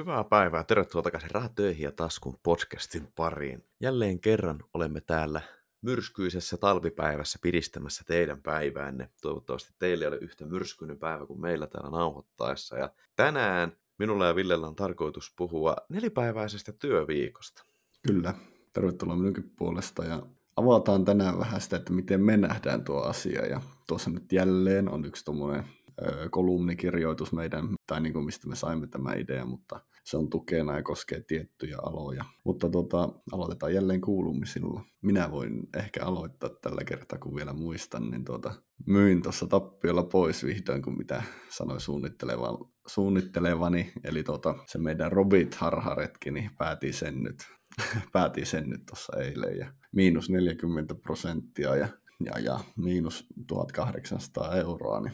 Hyvää päivää, tervetuloa takaisin Rahatöihin ja Taskun podcastin pariin. Jälleen kerran olemme täällä myrskyisessä talvipäivässä piristämässä teidän päiväänne. Toivottavasti teille oli yhtä myrskyinen päivä kuin meillä täällä nauhoittaessa. Ja tänään minulla ja Villellä on tarkoitus puhua nelipäiväisestä työviikosta. Kyllä, tervetuloa minunkin puolesta ja avataan tänään vähän sitä, että miten me nähdään tuo asia. Ja tuossa nyt jälleen on yksi tuommoinen kolumnikirjoitus meidän, tai niin kuin mistä me saimme tämä idea, mutta se on tukena ja koskee tiettyjä aloja. Mutta tota, aloitetaan jälleen kuulumisilla. Minä voin ehkä aloittaa tällä kertaa, kun vielä muistan, niin tuota, myin tuossa tappiolla pois vihdoin, kun mitä sanoi suunnitteleva, suunnittelevani. Eli tuota, se meidän Robit harharetki, niin päätin sen nyt, päätin sen nyt tuossa eilen ja miinus 40 prosenttia ja ja, ja miinus 1800 euroa, niin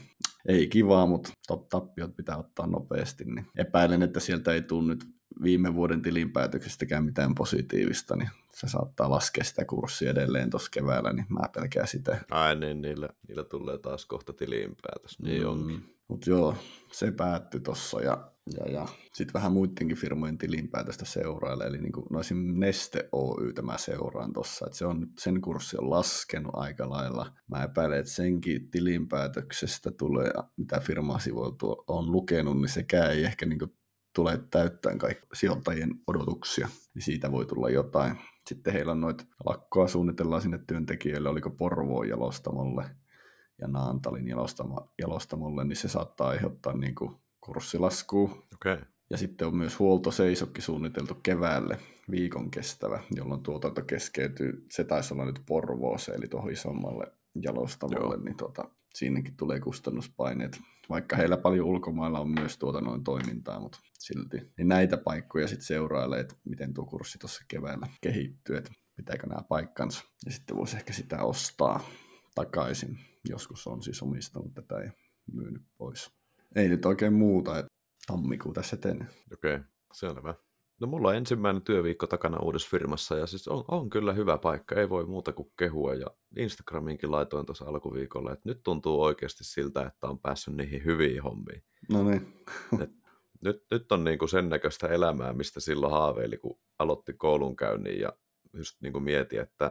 ei kivaa, mutta tappiot pitää ottaa nopeasti, niin epäilen, että sieltä ei tule nyt viime vuoden tilinpäätöksestäkään mitään positiivista, niin se saattaa laskea sitä kurssia edelleen tuossa keväällä, niin mä pelkään sitä. Ai niin, niillä, niillä tulee taas kohta tilinpäätös, niin mm. onkin. Mutta joo, se päättyi tuossa ja, ja, ja sitten vähän muidenkin firmojen tilinpäätöstä seurailla. Eli niin kuin, noisin Neste Oy tämä seuraan tuossa, että se on, sen kurssi on laskenut aika lailla. Mä epäilen, että senkin tilinpäätöksestä tulee, mitä firmasivuilta on lukenut, niin sekään ei ehkä niin kuin tule täyttämään kaikki sijoittajien odotuksia, niin siitä voi tulla jotain. Sitten heillä on noita lakkoa suunnitellaan sinne työntekijöille, oliko Porvoon jalostamolle ja Naantalin jalostamo, jalostamolle, niin se saattaa aiheuttaa niin kuin kurssilaskua. Okay. Ja sitten on myös huoltoseisokki suunniteltu keväälle viikon kestävä, jolloin tuotanto keskeytyy. Se taisi olla nyt Porvooseen, eli tuohon isommalle jalostamolle, Joo. niin tuota, siinäkin tulee kustannuspaineet. Vaikka heillä paljon ulkomailla on myös tuotannon toimintaa, mutta silti. Niin näitä paikkoja sitten seurailee, että miten tuo kurssi tuossa keväällä kehittyy, että pitääkö nämä paikkansa. Ja sitten voisi ehkä sitä ostaa takaisin. Joskus on siis omistanut tätä ja myynyt pois. Ei nyt oikein muuta, että tammikuu tässä etenee. Okei, okay, selvä. No mulla on ensimmäinen työviikko takana uudessa firmassa ja siis on, on kyllä hyvä paikka, ei voi muuta kuin kehua ja Instagramiinkin laitoin tuossa alkuviikolla, että nyt tuntuu oikeasti siltä, että on päässyt niihin hyviin hommiin. No niin. nyt, nyt on niinku sen näköistä elämää, mistä silloin haaveili, kun aloitti koulunkäynnin ja just niinku mieti, että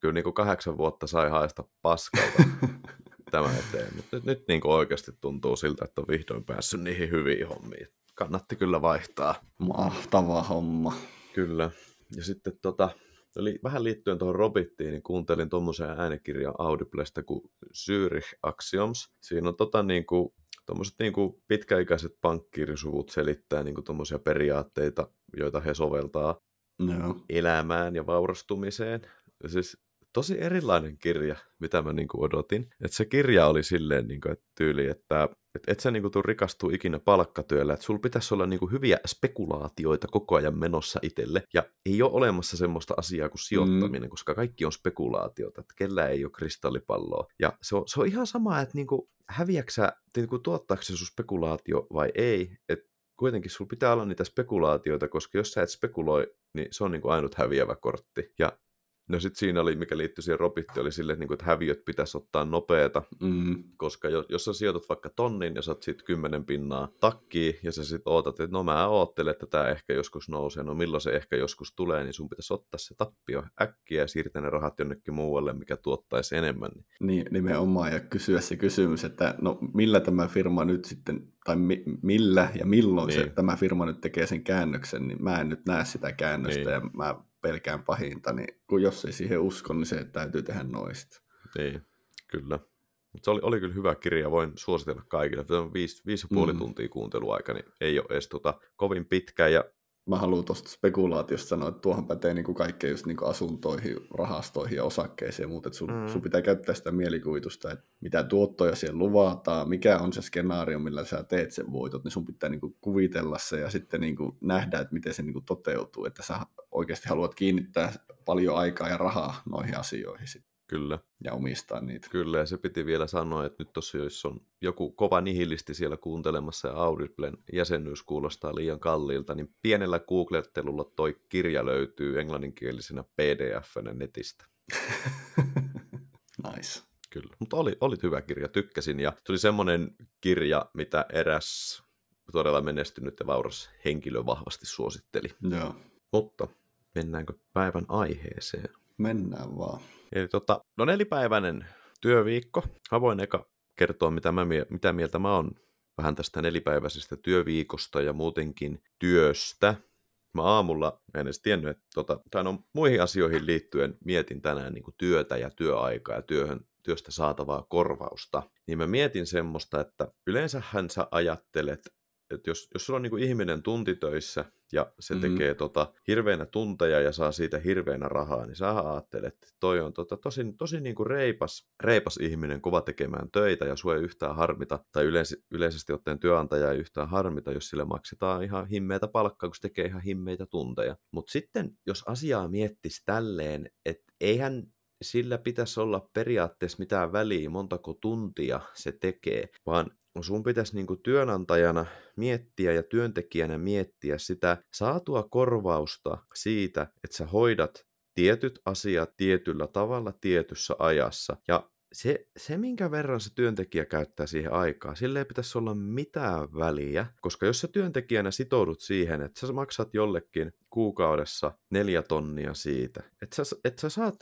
kyllä niinku kahdeksan vuotta sai haista paskalta tämä eteen. Nyt, nyt, nyt niinku oikeasti tuntuu siltä, että on vihdoin päässyt niihin hyviin hommiin kannatti kyllä vaihtaa. Mahtava homma. Kyllä. Ja sitten tota, eli vähän liittyen tuohon Robittiin, niin kuuntelin tuommoisen äänikirjan Audiblesta kuin Zürich Axioms. Siinä on tota niin kuin, tuommoiset niin kuin pitkäikäiset pankkiirisuvut selittää niin kuin tuommoisia periaatteita, joita he soveltaa no. elämään ja vaurastumiseen. Ja siis tosi erilainen kirja, mitä mä niin kuin odotin. Et se kirja oli silleen niin kuin, että tyyli, että et, et sä niin kuin rikastuu ikinä palkkatyöllä, että sulla pitäisi olla niin kuin hyviä spekulaatioita koko ajan menossa itselle, ja ei ole olemassa semmoista asiaa kuin sijoittaminen, mm. koska kaikki on spekulaatiota, että kellä ei ole kristallipalloa. Ja se on, se on ihan sama, että niin kuin, häviäksä, niin kuin, tuottaako se sun spekulaatio vai ei, että kuitenkin sulla pitää olla niitä spekulaatioita, koska jos sä et spekuloi, niin se on niin kuin ainut häviävä kortti. Ja No sitten siinä oli, mikä liittyi siihen Robitti, oli sille, että, niin että häviöt pitäisi ottaa nopeeta, mm. koska jos, jos sä sijoitat vaikka tonnin ja saat sitten kymmenen pinnaa takkiin ja sä sitten ootat, että no mä oottelen, että tämä ehkä joskus nousee, no milloin se ehkä joskus tulee, niin sun pitäisi ottaa se tappio äkkiä ja siirtää ne rahat jonnekin muualle, mikä tuottaisi enemmän. Niin, nimenomaan ja kysyä se kysymys, että no millä tämä firma nyt sitten, tai mi- millä ja milloin niin. se, tämä firma nyt tekee sen käännöksen, niin mä en nyt näe sitä käännöstä niin. ja mä pelkään pahinta, niin kun jos ei siihen usko, niin se täytyy tehdä noista. Niin, kyllä. Mutta se oli, oli kyllä hyvä kirja, voin suositella kaikille. Se on viisi, viisi ja puoli mm. tuntia kuunteluaika, niin ei ole edes tota, kovin pitkä ja mä haluan tuosta spekulaatiosta sanoa, että tuohon pätee niin kuin kaikkeen just niin kuin asuntoihin, rahastoihin ja osakkeisiin ja muuta, sun, mm. sun pitää käyttää sitä mielikuvitusta, että mitä tuottoja siellä luvataan, mikä on se skenaario, millä sä teet sen voitot, niin sun pitää niin kuin kuvitella se ja sitten niin kuin nähdä, että miten se niin kuin toteutuu, että sä oikeasti haluat kiinnittää paljon aikaa ja rahaa noihin asioihin. Sitten. Kyllä. Ja omistaa niitä. Kyllä, ja se piti vielä sanoa, että nyt tuossa jos on joku kova nihilisti siellä kuuntelemassa ja Audiblen jäsenyys kuulostaa liian kalliilta, niin pienellä googlettelulla toi kirja löytyy englanninkielisenä pdf netistä. nice. Kyllä, mutta oli, oli hyvä kirja, tykkäsin. Ja tuli semmoinen kirja, mitä eräs todella menestynyt ja vauras henkilö vahvasti suositteli. Joo. Mutta mennäänkö päivän aiheeseen? Mennään vaan. Eli tota, no nelipäiväinen työviikko. Mä voin eka kertoa, mitä, mä, mitä mieltä mä oon vähän tästä nelipäiväisestä työviikosta ja muutenkin työstä. Mä aamulla, en edes tiennyt, että tota, tai no, muihin asioihin liittyen mietin tänään niin kuin työtä ja työaikaa ja työhön, työstä saatavaa korvausta. Niin mä mietin semmoista, että yleensähän sä ajattelet, että jos, jos sulla on niin ihminen tuntitöissä ja se mm-hmm. tekee tota, hirveänä tunteja ja saa siitä hirveänä rahaa, niin sä ajattelet, että toi on tota, tosi, tosi niin kuin reipas, reipas ihminen, kova tekemään töitä ja sua ei yhtään harmita, tai yleis, yleisesti ottaen työnantaja ei yhtään harmita, jos sille maksetaan ihan himmeitä palkkaa, kun se tekee ihan himmeitä tunteja. Mutta sitten, jos asiaa miettisi tälleen, että eihän sillä pitäisi olla periaatteessa mitään väliä, montako tuntia se tekee, vaan sun pitäisi niin kuin työnantajana miettiä ja työntekijänä miettiä sitä saatua korvausta siitä, että sä hoidat tietyt asiat tietyllä tavalla tietyssä ajassa. Ja se, se, minkä verran se työntekijä käyttää siihen aikaa, sille ei pitäisi olla mitään väliä, koska jos sä työntekijänä sitoudut siihen, että sä maksat jollekin kuukaudessa neljä tonnia siitä, että sä, että sä saat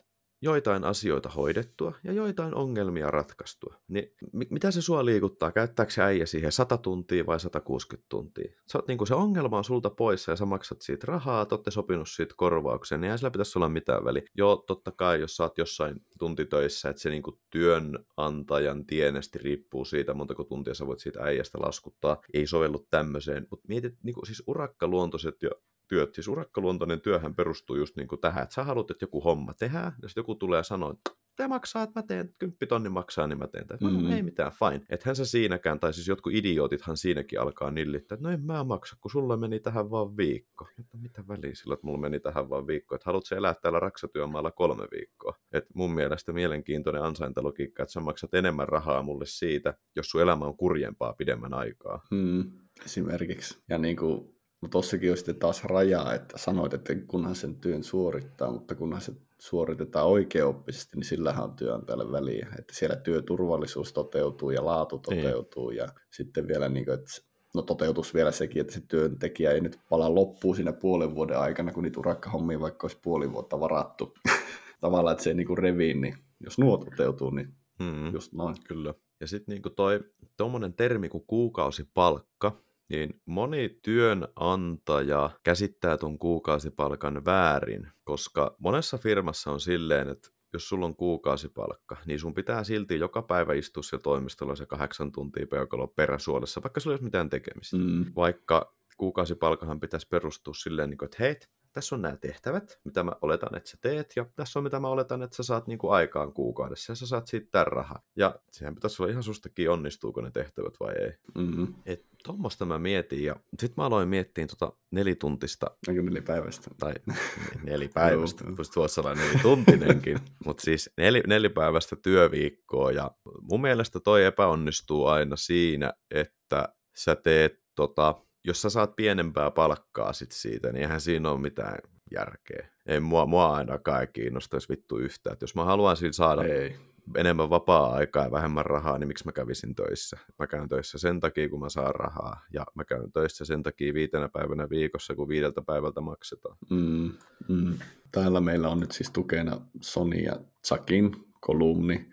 joitain asioita hoidettua ja joitain ongelmia ratkaistua. Niin mitä se sua liikuttaa? Käyttääkö se äijä siihen 100 tuntia vai 160 tuntia? Sä oot, niin kuin se ongelma on sulta poissa ja sä maksat siitä rahaa, te sopinut siitä korvauksen, niin ei sillä pitäisi olla mitään väliä. Joo, totta kai, jos sä oot jossain tuntitöissä, että se niin työnantajan tienesti riippuu siitä, montako tuntia sä voit siitä äijästä laskuttaa, ei sovellu tämmöiseen. Mutta mietit, niin kuin, siis urakkaluontoiset ja työt, siis urakkaluontoinen työhän perustuu just niin kuin tähän, että sä haluat, että joku homma tehdään, ja sitten joku tulee ja sanoo, että te maksaa, että mä teen, kymppitonni maksaa, niin mä teen tätä. Mm. Ei mitään, fine. Ethän sä siinäkään, tai siis jotkut idiootithan siinäkin alkaa nillittää, että no en mä maksa, kun sulla meni tähän vaan viikko. Että mitä väliä sillä, että mulla meni tähän vaan viikko, että haluatko elää täällä raksatyömaalla kolme viikkoa. Et mun mielestä mielenkiintoinen ansaintalogiikka, että sä maksat enemmän rahaa mulle siitä, jos sun elämä on kurjempaa pidemmän aikaa. Mm. Esimerkiksi. Ja niin kuin No tossakin on sitten taas rajaa, että sanoit, että kunhan sen työn suorittaa, mutta kunhan se suoritetaan oikeaoppisesti, niin sillähän on työnantajalle väliä, että siellä työturvallisuus toteutuu ja laatu niin. toteutuu niin. ja sitten vielä niin kuin, että no toteutus vielä sekin, että se työntekijä ei nyt pala loppuun siinä puolen vuoden aikana, kun niitä urakkahommia vaikka olisi puoli vuotta varattu. Tavallaan, että se ei niin reviin, niin jos nuo toteutuu, niin mm, just noin. Kyllä. Ja sitten niin toi tuommoinen termi kuin kuukausipalkka, niin moni työnantaja käsittää tuon kuukausipalkan väärin, koska monessa firmassa on silleen, että jos sulla on kuukausipalkka, niin sun pitää silti joka päivä istua siellä toimistolla se kahdeksan tuntia peukalo peräsuolessa, vaikka sulla ei ole mitään tekemistä. Mm. Vaikka kuukausipalkahan pitäisi perustua silleen, niin että hei, tässä on nämä tehtävät, mitä mä oletan, että sä teet, ja tässä on mitä mä oletan, että sä saat niin kuin aikaan kuukaudessa, ja sä saat siitä tämän rahaa. Ja sehän pitäisi olla ihan sustakin, onnistuuko ne tehtävät vai ei. Mm-hmm. Et tuommoista mä mietin, ja sitten mä aloin miettiä tota nelituntista. Onko nelipäiväistä? Tai nelipäiväistä, voisi tuossa olla nelituntinenkin, mutta siis nel, nelipäiväistä työviikkoa, ja mun mielestä toi epäonnistuu aina siinä, että sä teet tota, jos sä saat pienempää palkkaa sit siitä, niin eihän siinä ole mitään järkeä. Ei mua, mua ainakaan ei kiinnostaisi vittu yhtään. Et jos mä haluaisin saada ei. Enemmän vapaa-aikaa ja vähemmän rahaa, niin miksi mä kävisin töissä? Mä käyn töissä sen takia, kun mä saan rahaa. Ja mä käyn töissä sen takia viitenä päivänä viikossa, kun viideltä päivältä maksetaan. Mm, mm. Täällä meillä on nyt siis tukena Sony ja Zakin kolumni.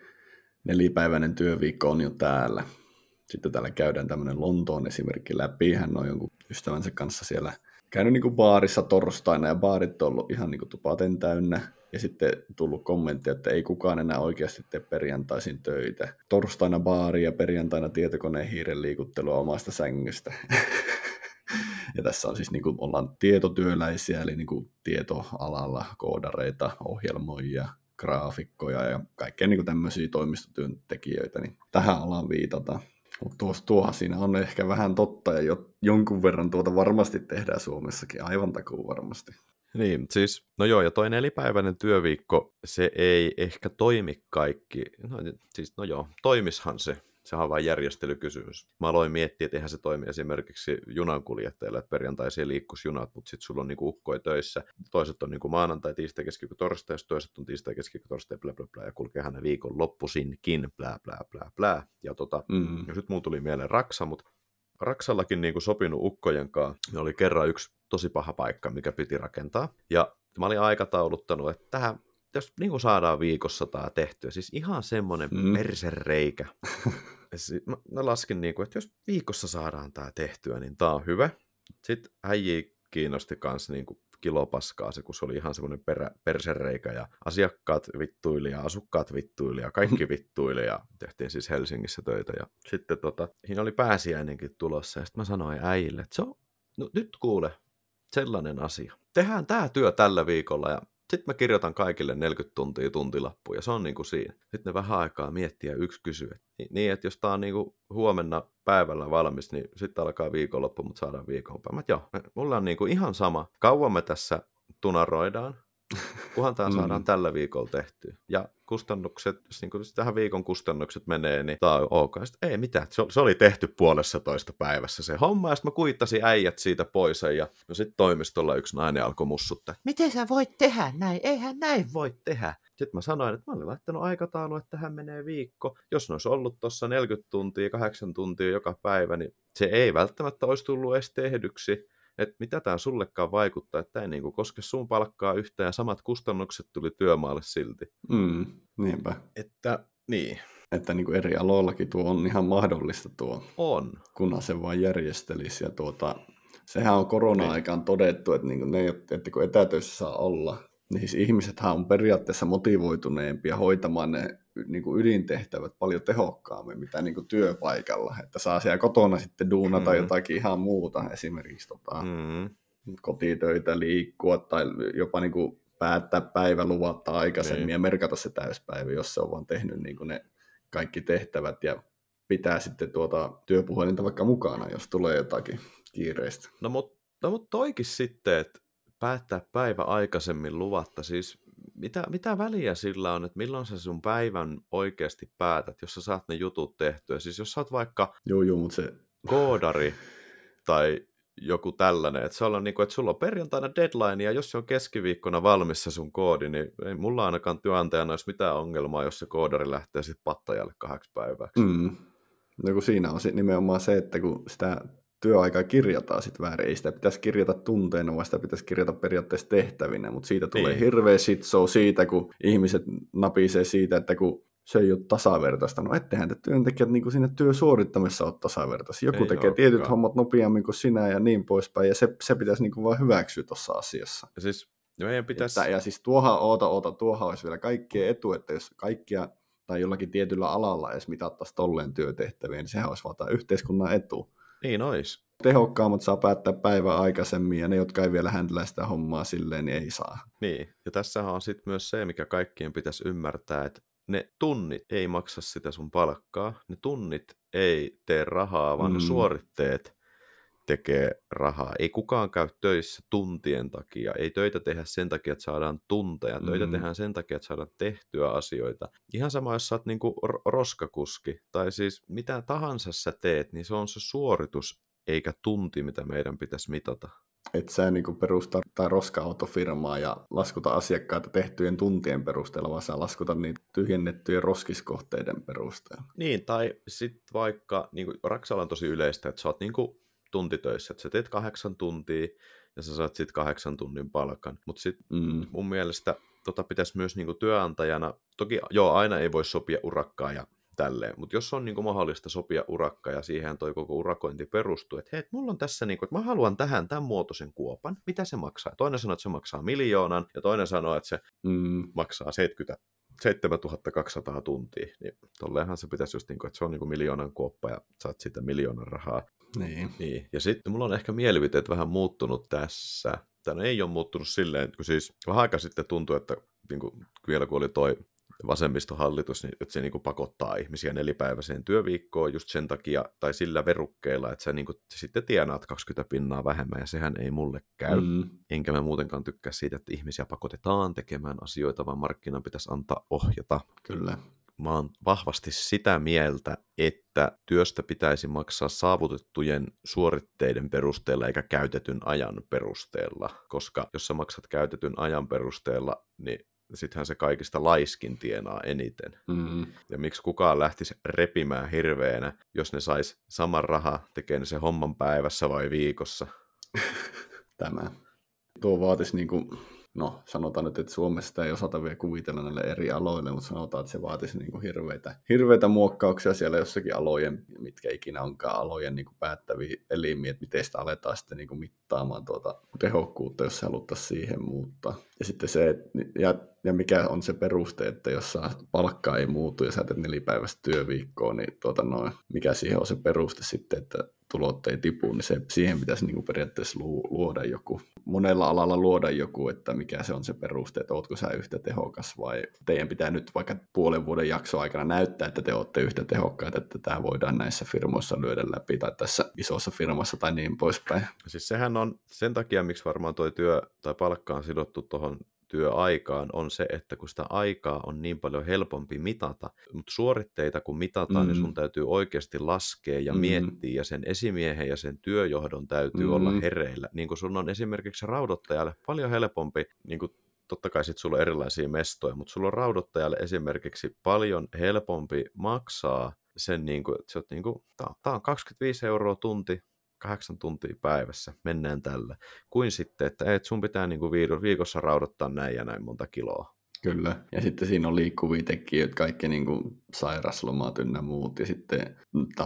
Nelipäiväinen työviikko on jo täällä sitten täällä käydään tämmöinen Lontoon esimerkki läpi. Hän on jonkun ystävänsä kanssa siellä käynyt niin kuin baarissa torstaina ja baarit on ollut ihan niin kuin tupaten täynnä. Ja sitten tullut kommentti, että ei kukaan enää oikeasti tee perjantaisin töitä. Torstaina baari ja perjantaina tietokoneen hiiren liikuttelua omasta sängystä. ja tässä on siis niin kuin, ollaan tietotyöläisiä, eli niin kuin tietoalalla koodareita, ohjelmoijia, graafikkoja ja kaikkea niin kuin tämmöisiä toimistotyöntekijöitä, niin tähän alaan viitata. Tuossa, tuohan siinä on ehkä vähän totta ja jo, jonkun verran tuota varmasti tehdään Suomessakin, aivan takuu varmasti. Niin, siis, no joo, ja toi nelipäiväinen työviikko, se ei ehkä toimi kaikki. No, siis, no joo, toimishan se, sehän on vain järjestelykysymys. Mä aloin miettiä, että eihän se toimi esimerkiksi junankuljettajille, että perjantaisin liikkuisi junat, mutta sitten sulla on niinku ukkoi töissä. Toiset on niinku maanantai, tiistai, keskiviikko, torstai, toiset on tiistai, keskiviikko, torstai, bla bla bla, ja kulkee hänen viikon loppuisinkin, bla bla bla bla. Ja tota, mm-hmm. ja sitten mulla tuli mieleen Raksa, mutta Raksallakin niin kuin sopinut ukkojen kanssa. Oli kerran yksi tosi paha paikka, mikä piti rakentaa. Ja mä olin aikatauluttanut, että tähän jos niin kuin saadaan viikossa tämä tehtyä, siis ihan semmoinen mm. persereikä. mä, mä laskin, niin kuin, että jos viikossa saadaan tämä tehtyä, niin tämä on hyvä. Sitten äijii kiinnosti myös niin kuin kilopaskaa se, kun se oli ihan semmoinen perä, persereikä ja asiakkaat vittuili ja asukkaat vittuili ja kaikki vittuili ja tehtiin siis Helsingissä töitä. Ja sitten tota, siinä oli pääsiäinenkin tulossa ja sitten mä sanoin äijille, että se on, no, nyt kuule, sellainen asia. Tehdään tämä työ tällä viikolla ja sitten mä kirjoitan kaikille 40 tuntia tuntilappuja, ja se on niin kuin siinä. Sitten ne vähän aikaa miettiä yksi kysyä. Niin, että jos tämä on niin kuin huomenna päivällä valmis, niin sitten alkaa viikonloppu, mutta saadaan viikonpäivä. Mä, joo, mulla on niin kuin ihan sama. Kauan me tässä tunaroidaan, kunhan tämä saadaan mm. tällä viikolla tehtyä. Ja kustannukset, jos niin tähän viikon kustannukset menee, niin tämä on ok. Sitten, ei mitään, se, se oli tehty puolessa toista päivässä se homma, ja sitten mä kuittasin äijät siitä pois, ja no sitten toimistolla yksi nainen alkoi mussuttaa, miten sä voit tehdä näin, eihän näin voi tehdä. Sitten mä sanoin, että mä olin laittanut aikataulu, että tähän menee viikko. Jos ne olisi ollut tuossa 40 tuntia, 8 tuntia joka päivä, niin se ei välttämättä olisi tullut edes tehdyksi että mitä tämä sullekaan vaikuttaa, että tämä ei niinku koske sun palkkaa yhtään ja samat kustannukset tuli työmaalle silti. Mm, niinpä. Että niin. Että niin kuin eri aloillakin tuo on ihan mahdollista tuo. On. Kunhan se vain järjestelisi. Ja tuota, sehän on korona-aikaan niin. todettu, että, niin kuin ne, että kun etätöissä saa olla, niin siis ihmisethän on periaatteessa motivoituneempia hoitamaan ne niin kuin ydintehtävät paljon tehokkaammin, mitä niin kuin työpaikalla, että saa siellä kotona sitten duunata mm. jotakin ihan muuta, esimerkiksi tota, mm. kotitöitä, liikkua tai jopa niin kuin päättää päivä luvatta aikaisemmin niin. ja merkata se täyspäivä, jos se on vaan tehnyt niin kuin ne kaikki tehtävät ja pitää sitten tuota työpuhelinta vaikka mukana, jos tulee jotakin kiireistä. No mutta no, mut toikin sitten, että päättää päivä aikaisemmin luvatta, siis mitä, mitä väliä sillä on, että milloin sä sun päivän oikeasti päätät, jos sä saat ne jutut tehtyä? Siis jos sä oot vaikka joo, joo, mutta se... koodari tai joku tällainen, että, se on niin kuin, että sulla on perjantaina deadline, ja jos se on keskiviikkona valmis se sun koodi, niin ei mulla ainakaan työnantajana olisi mitään ongelmaa, jos se koodari lähtee sitten pattajalle kahdeksi päiväksi. Mm. No kun siinä on nimenomaan se, että kun sitä työaikaa kirjataan sitten väärin. Ei sitä pitäisi kirjata tunteina, vaan sitä pitäisi kirjata periaatteessa tehtävinä, mutta siitä tulee niin. hirveä shitshow siitä, kun ihmiset napisee siitä, että kun se ei ole tasavertaista. No ettehän te työntekijät niin kuin siinä työsuorittamissa ole tasavertaisia. Joku ei tekee olekaan. tietyt hommat nopeammin kuin sinä ja niin poispäin, ja se, se pitäisi niin kuin vaan hyväksyä tuossa asiassa. Ja siis meidän pitäisi... Että, ja siis tuohan, oota, oota, tuohan olisi vielä kaikkien etu, että jos kaikkia tai jollakin tietyllä alalla edes mitattaisiin tolleen työtehtäviä, niin sehän olisi vaan yhteiskunnan etu. Niin ois. Tehokkaammat saa päättää päivää aikaisemmin, ja ne, jotka ei vielä händlää sitä hommaa silleen, niin ei saa. Niin, ja tässähän on sitten myös se, mikä kaikkien pitäisi ymmärtää, että ne tunnit ei maksa sitä sun palkkaa, ne tunnit ei tee rahaa, vaan mm. ne suoritteet tekee rahaa. Ei kukaan käy töissä tuntien takia. Ei töitä tehdä sen takia, että saadaan tunteja. Töitä mm. tehdään sen takia, että saadaan tehtyä asioita. Ihan sama, jos sä oot niinku roskakuski, tai siis mitä tahansa sä teet, niin se on se suoritus, eikä tunti, mitä meidän pitäisi mitata. Että sä niin perustaa tai roska-autofirmaa ja laskuta asiakkaita tehtyjen tuntien perusteella, vaan sä laskuta niitä tyhjennettyjen roskiskohteiden perusteella. Niin, tai sitten vaikka, niin kuin Raksalla on tosi yleistä, että sä oot niin kuin tuntitöissä, että sä teet kahdeksan tuntia ja sä saat sitten kahdeksan tunnin palkan. Mutta sitten mm. mun mielestä tota pitäisi myös niinku työnantajana, toki joo, aina ei voi sopia urakkaa ja tälleen, mutta jos on niinku mahdollista sopia urakka ja siihen toi koko urakointi perustuu, että hei, mulla on tässä, niinku, että mä haluan tähän tämän muotoisen kuopan, mitä se maksaa? Toinen sanoo, että se maksaa miljoonan ja toinen sanoo, että se mm. maksaa 70 7200 tuntia, niin tolleenhan se pitäisi just niin kuin, että se on niin kuin miljoonan kuoppa ja saat siitä miljoonan rahaa. Niin. niin. Ja sitten mulla on ehkä mielipiteet vähän muuttunut tässä. Tämä ei ole muuttunut silleen, että kun siis vähän aika sitten tuntui, että niin kuin, vielä kun oli toi vasemmistohallitus, niin että se niin kuin pakottaa ihmisiä nelipäiväiseen työviikkoon just sen takia, tai sillä verukkeella, että sä niin kuin, sitten tienaat 20 pinnaa vähemmän, ja sehän ei mulle käy. Mm. Enkä mä muutenkaan tykkää siitä, että ihmisiä pakotetaan tekemään asioita, vaan markkinan pitäisi antaa ohjata. Kyllä. Mä oon vahvasti sitä mieltä, että työstä pitäisi maksaa saavutettujen suoritteiden perusteella eikä käytetyn ajan perusteella, koska jos sä maksat käytetyn ajan perusteella, niin sittenhän se kaikista laiskin tienaa eniten. Mm. Ja miksi kukaan lähtisi repimään hirveänä, jos ne sais saman raha tekemään se homman päivässä vai viikossa? Tämä. Tuo vaatisi niin kuin no sanotaan nyt, että Suomessa ei osata vielä kuvitella näille eri aloille, mutta sanotaan, että se vaatisi niin kuin hirveitä, hirveitä muokkauksia siellä jossakin alojen, mitkä ikinä onkaan alojen niin kuin päättäviä elimiä, että miten sitä aletaan sitten niin kuin mittaamaan tuota tehokkuutta, jos haluttaisiin siihen muuttaa. Ja sitten se, että, ja, ja mikä on se peruste, että jos palkka ei muutu ja sä teet nelipäiväistä työviikkoa, niin tuota noin, mikä siihen on se peruste sitten, että tulot ei tipu, niin se, siihen pitäisi niin kuin periaatteessa luoda joku, monella alalla luoda joku, että mikä se on se peruste, että ootko sä yhtä tehokas vai teidän pitää nyt vaikka puolen vuoden jakso aikana näyttää, että te olette yhtä tehokkaita, että tämä voidaan näissä firmoissa lyödä läpi tai tässä isossa firmassa tai niin poispäin. Siis sehän on sen takia, miksi varmaan tuo työ tai palkka on sidottu tuohon työaikaan on se, että kun sitä aikaa on niin paljon helpompi mitata, mutta suoritteita kun mitataan, mm. niin sun täytyy oikeasti laskea ja mm. miettiä, ja sen esimiehen ja sen työjohdon täytyy mm. olla hereillä. Niin kuin sun on esimerkiksi raudottajalle paljon helpompi, niin kuin totta kai sitten sulla on erilaisia mestoja, mutta sulla on raudottajalle esimerkiksi paljon helpompi maksaa sen, niin kuin, että se on, niin kuin, tämä on 25 euroa tunti, kahdeksan tuntia päivässä, mennään tällä, kuin sitten, että et sun pitää niin kuin viikossa raudottaa näin ja näin monta kiloa. Kyllä, ja sitten siinä on liikkuvia tekijöitä, kaikki niin kuin sairaslomat ynnä muut, ja sitten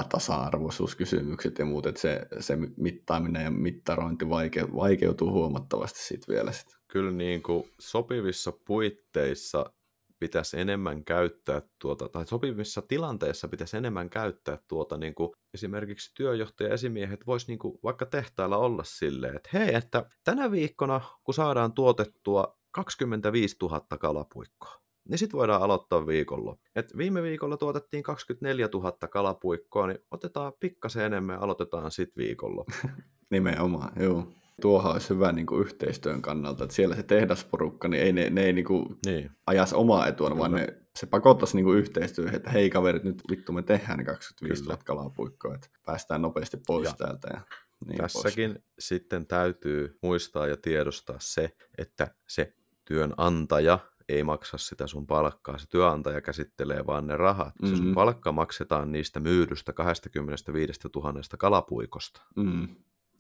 tasa-arvoisuuskysymykset ja muut, että se, se mittaaminen ja mittarointi vaike, vaikeutuu huomattavasti sitten vielä. Sit. Kyllä niin kuin sopivissa puitteissa pitäisi enemmän käyttää tuota, tai sopivissa tilanteissa pitäisi enemmän käyttää tuota, niin kuin esimerkiksi työjohtaja esimiehet vois niin kuin vaikka tehtailla olla silleen, että hei, että tänä viikkona, kun saadaan tuotettua 25 000 kalapuikkoa, niin sitten voidaan aloittaa viikolla. Et viime viikolla tuotettiin 24 000 kalapuikkoa, niin otetaan pikkasen enemmän ja aloitetaan sitten viikolla. Nimenomaan, joo tuohan olisi hyvä niin kuin yhteistyön kannalta, että siellä se tehdasporukka, niin ei ne, ne ei niin kuin niin. ajas omaa etua, vaan ne, se pakottaisi niin kuin yhteistyöhön, että hei kaverit, nyt vittu me tehdään ne 25 000 kalapuikkoa, että päästään nopeasti pois ja. täältä. Ja niin Tässäkin pois. sitten täytyy muistaa ja tiedostaa se, että se työnantaja ei maksa sitä sun palkkaa, se työnantaja käsittelee vaan ne rahat. Mm-hmm. Se sun mm-hmm. palkka maksetaan niistä myydystä 25 000 kalapuikosta. Mm,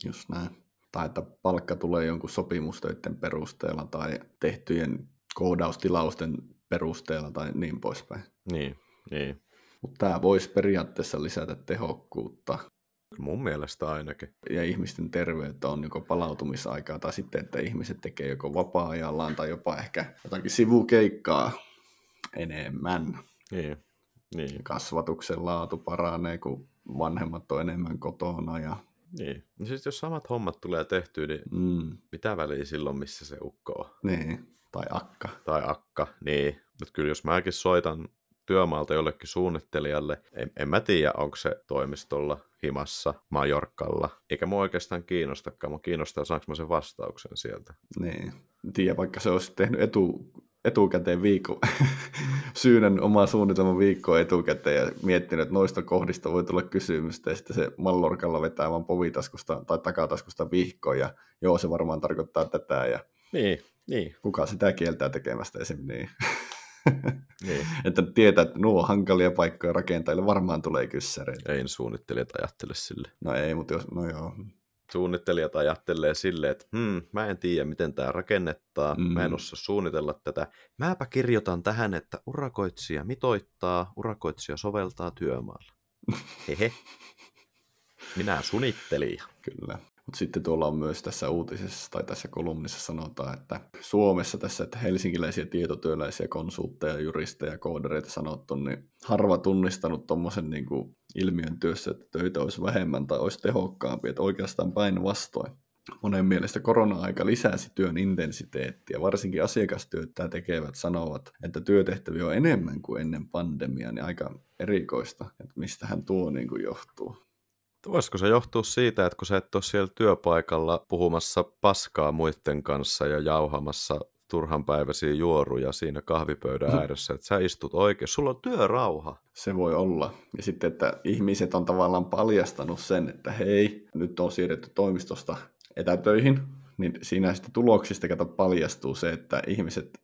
just näin tai että palkka tulee jonkun sopimustöiden perusteella tai tehtyjen koodaustilausten perusteella tai niin poispäin. Niin, niin. Mutta tämä voisi periaatteessa lisätä tehokkuutta. Mun mielestä ainakin. Ja ihmisten terveyttä on joko palautumisaikaa tai sitten, että ihmiset tekee joko vapaa-ajallaan tai jopa ehkä jotakin sivukeikkaa enemmän. Niin, niin. Kasvatuksen laatu paranee, kun vanhemmat on enemmän kotona ja niin. No siis jos samat hommat tulee tehtyä, niin mm. mitä väliä silloin, missä se ukko on? Niin, tai akka. Tai akka, niin. Mutta kyllä jos mäkin soitan työmaalta jollekin suunnittelijalle, en, en mä tiedä, onko se toimistolla, himassa, Majorkalla, eikä mua oikeastaan kiinnostakaan, mua kiinnostaa, saanko mä sen vastauksen sieltä. Niin, tiedä, vaikka se olisi tehnyt etu, etukäteen viikko, syynän omaa suunnitelman viikkoa etukäteen ja miettinyt, että noista kohdista voi tulla kysymystä ja sitten se mallorkalla vetää vaan povitaskusta tai takataskusta vihkoa ja joo, se varmaan tarkoittaa tätä ja niin, niin. kuka sitä kieltää tekemästä esim. Niin. niin. että tietää, että nuo hankalia paikkoja rakentajille varmaan tulee kyssäreitä. Ei suunnittelijat ajattele sille. No ei, mutta jos, no joo suunnittelijat ajattelee silleen, että hmm, mä en tiedä, miten tämä rakennettaa, mm. mä en mm. osaa suunnitella tätä. Mäpä kirjoitan tähän, että urakoitsija mitoittaa, urakoitsija soveltaa työmaalla. Hehe. Minä suunnittelija. Kyllä. Mutta sitten tuolla on myös tässä uutisessa tai tässä kolumnissa sanotaan, että Suomessa tässä, että helsinkiläisiä tietotyöläisiä konsultteja, juristeja, koodereita sanottu, niin harva tunnistanut tuommoisen niin ilmiön työssä, että töitä olisi vähemmän tai olisi tehokkaampi, että oikeastaan päinvastoin. Monen mielestä korona-aika lisäsi työn intensiteettiä, varsinkin asiakastyötä tekevät sanovat, että työtehtäviä on enemmän kuin ennen pandemiaa, niin aika erikoista, että mistähän tuo niin kuin johtuu. Voisiko se johtua siitä, että kun sä et ole siellä työpaikalla puhumassa paskaa muiden kanssa ja jauhamassa turhanpäiväisiä juoruja siinä kahvipöydän mm. ääressä, että sä istut oikein, sulla on työrauha. Se voi olla. Ja sitten, että ihmiset on tavallaan paljastanut sen, että hei, nyt on siirretty toimistosta etätöihin, niin siinä sitten tuloksista kato paljastuu se, että ihmiset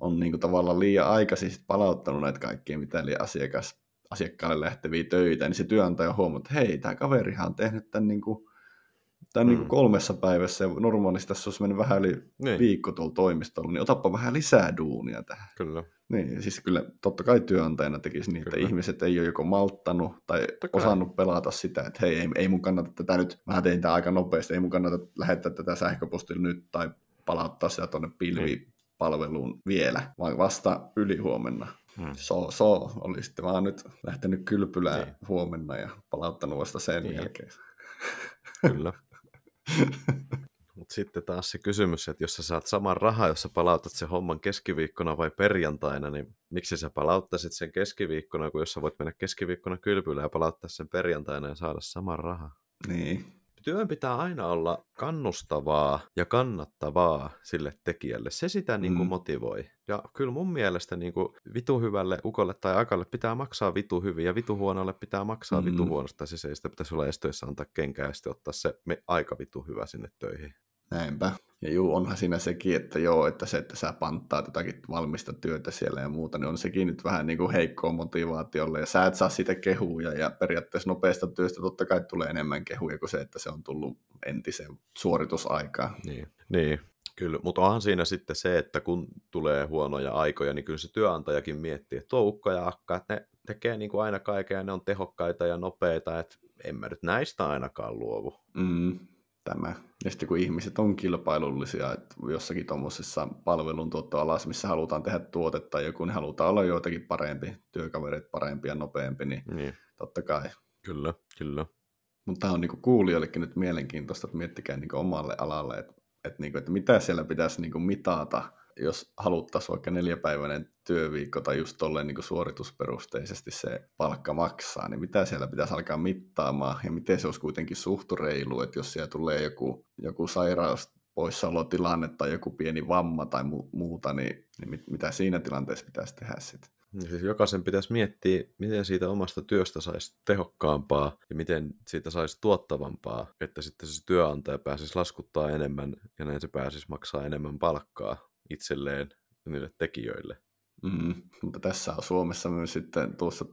on niin kuin tavallaan liian aikaisin palauttanut näitä kaikkia, mitä eli asiakas, asiakkaalle lähteviä töitä, niin se työnantaja huomaa, että hei, tämä kaverihan on tehnyt tämän, niin kuin, tämän mm. niin kuin kolmessa päivässä, ja normaalisti tässä olisi mennyt vähän yli niin. viikko tuolla toimistolla, niin otappa vähän lisää duunia tähän. Kyllä. Niin, siis kyllä totta kai työnantajana tekisi niin, että kyllä. ihmiset ei ole joko malttanut tai totta osannut kai. pelata sitä, että hei, ei, ei mun kannata tätä nyt, mä tein tämä aika nopeasti, ei mun kannata lähettää tätä sähköpostilla nyt tai palauttaa sitä tuonne pilvipalveluun vielä, vaan vasta ylihuomenna. Hmm. So, so, oli sitten vaan nyt lähtenyt kylpylään niin. huomenna ja palauttanut vasta sen niin. jälkeen. Kyllä. Mutta sitten taas se kysymys, että jos sä saat saman rahaa, jos sä palautat sen homman keskiviikkona vai perjantaina, niin miksi sä palauttaisit sen keskiviikkona, kun jos sä voit mennä keskiviikkona kylpylään ja palauttaa sen perjantaina ja saada saman rahaa? Niin työn pitää aina olla kannustavaa ja kannattavaa sille tekijälle. Se sitä niin kuin mm. motivoi. Ja kyllä mun mielestä niin kuin vitu hyvälle ukolle tai akalle pitää maksaa vitu hyvin ja vitu huonolle pitää maksaa mm. vitu huonosta. Siis ei sitä pitäisi olla estoissa antaa kenkää ja sitten ottaa se aika vitu hyvä sinne töihin. Näinpä. Ja juu, onhan siinä sekin, että joo, että se, että sä panttaa jotakin valmista työtä siellä ja muuta, niin on sekin nyt vähän niin kuin heikkoa motivaatiolle, ja sä et saa sitä kehuja, ja periaatteessa nopeasta työstä totta kai tulee enemmän kehuja kuin se, että se on tullut entisen suoritusaikaa. Niin, niin. Kyllä, mutta onhan siinä sitten se, että kun tulee huonoja aikoja, niin kyllä se työnantajakin miettii, että tuo ukko ja akka, että ne tekee niin kuin aina kaiken ja ne on tehokkaita ja nopeita, että en mä nyt näistä ainakaan luovu. Mm, tämä. Ja sitten kun ihmiset on kilpailullisia, että jossakin tuommoisessa palveluntuottoalassa, missä halutaan tehdä tuotetta joku, niin halutaan olla joitakin parempi, työkaverit parempi ja nopeampi, niin, niin. totta kai. Kyllä, kyllä. Mutta tämä on niinku kuulijoillekin nyt mielenkiintoista, että miettikää niinku omalle alalle, että, että, niinku, että mitä siellä pitäisi niinku mitata, jos haluttaisiin vaikka neljäpäiväinen työviikko tai just tolleen niin suoritusperusteisesti se palkka maksaa, niin mitä siellä pitäisi alkaa mittaamaan ja miten se olisi kuitenkin suhtu reilu, että jos siellä tulee joku, joku sairaus poissaolotilanne tai joku pieni vamma tai mu- muuta, niin, niin mit, mitä siinä tilanteessa pitäisi tehdä sitten? Niin siis jokaisen pitäisi miettiä, miten siitä omasta työstä saisi tehokkaampaa ja miten siitä saisi tuottavampaa, että sitten se työnantaja pääsisi laskuttaa enemmän ja näin se pääsisi maksaa enemmän palkkaa itselleen niille tekijöille. Mm, mutta tässä on Suomessa myös sitten, tuossa,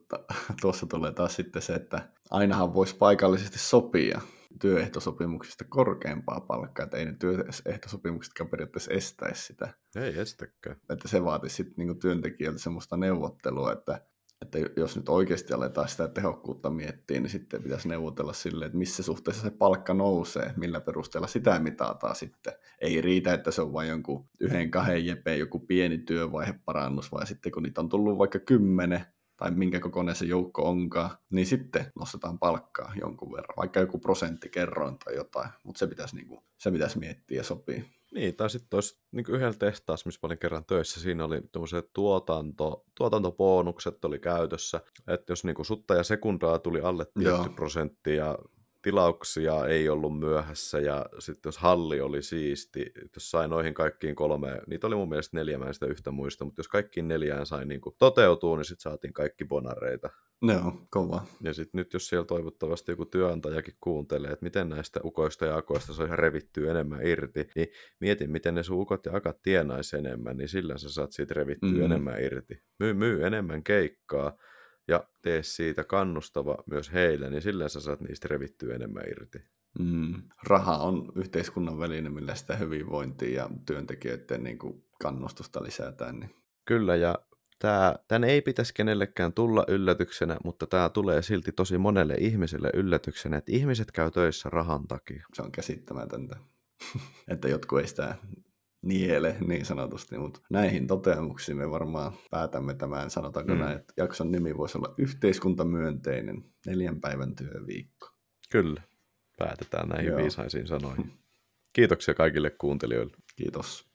tuossa tulee taas sitten se, että ainahan voisi paikallisesti sopia työehtosopimuksista korkeampaa palkkaa, että ei ne työehtosopimuksetkaan periaatteessa estäisi sitä. Ei estäkään. Että se vaatisi sitten niin työntekijältä semmoista neuvottelua, että että jos nyt oikeasti aletaan sitä tehokkuutta miettiä, niin sitten pitäisi neuvotella sille, että missä suhteessa se palkka nousee, millä perusteella sitä mitataan sitten. Ei riitä, että se on vain jonkun yhden, kahden jepe, joku pieni työvaiheparannus, vai sitten kun niitä on tullut vaikka kymmenen, tai minkä kokoinen se joukko onkaan, niin sitten nostetaan palkkaa jonkun verran, vaikka joku prosenttikerroin tai jotain, mutta se pitäisi, niinku, se pitäisi miettiä ja sopii. Niin, tai sitten olisi niin yhdellä tehtaassa, missä olin kerran töissä, siinä oli tuommoiset tuotanto, tuotantobonukset oli käytössä, että jos niin sutta ja sekundaa tuli alle tietty prosentti ja tilauksia ei ollut myöhässä ja sitten jos halli oli siisti, jos sai noihin kaikkiin kolme, niitä oli mun mielestä neljä, mä sitä yhtä muista, mutta jos kaikkiin neljään sai niin toteutuu, niin sitten saatiin kaikki bonareita. Joo, kova. Ja sitten nyt jos siellä toivottavasti joku työnantajakin kuuntelee, että miten näistä ukoista ja akoista saa ihan revittyä enemmän irti, niin mietin, miten ne sun ukot ja akat tienaisi enemmän, niin sillä sä saat siitä revittyä mm. enemmän irti. Myy, myy enemmän keikkaa, ja tee siitä kannustava myös heille, niin sillä sä saat niistä revittyä enemmän irti. Mm. Raha on yhteiskunnan väline, millä sitä hyvinvointia ja työntekijöiden niin kuin kannustusta lisätään. Niin. Kyllä, ja tämä, tämän ei pitäisi kenellekään tulla yllätyksenä, mutta tämä tulee silti tosi monelle ihmiselle yllätyksenä, että ihmiset käy töissä rahan takia. Se on käsittämätöntä, että jotkut ei sitä niele niin sanotusti, mutta näihin toteamuksiin me varmaan päätämme tämän, sanotaanko mm. näin, että jakson nimi voisi olla yhteiskuntamyönteinen neljän päivän työviikko. Kyllä, päätetään näihin Joo. viisaisiin sanoihin. Kiitoksia kaikille kuuntelijoille. Kiitos.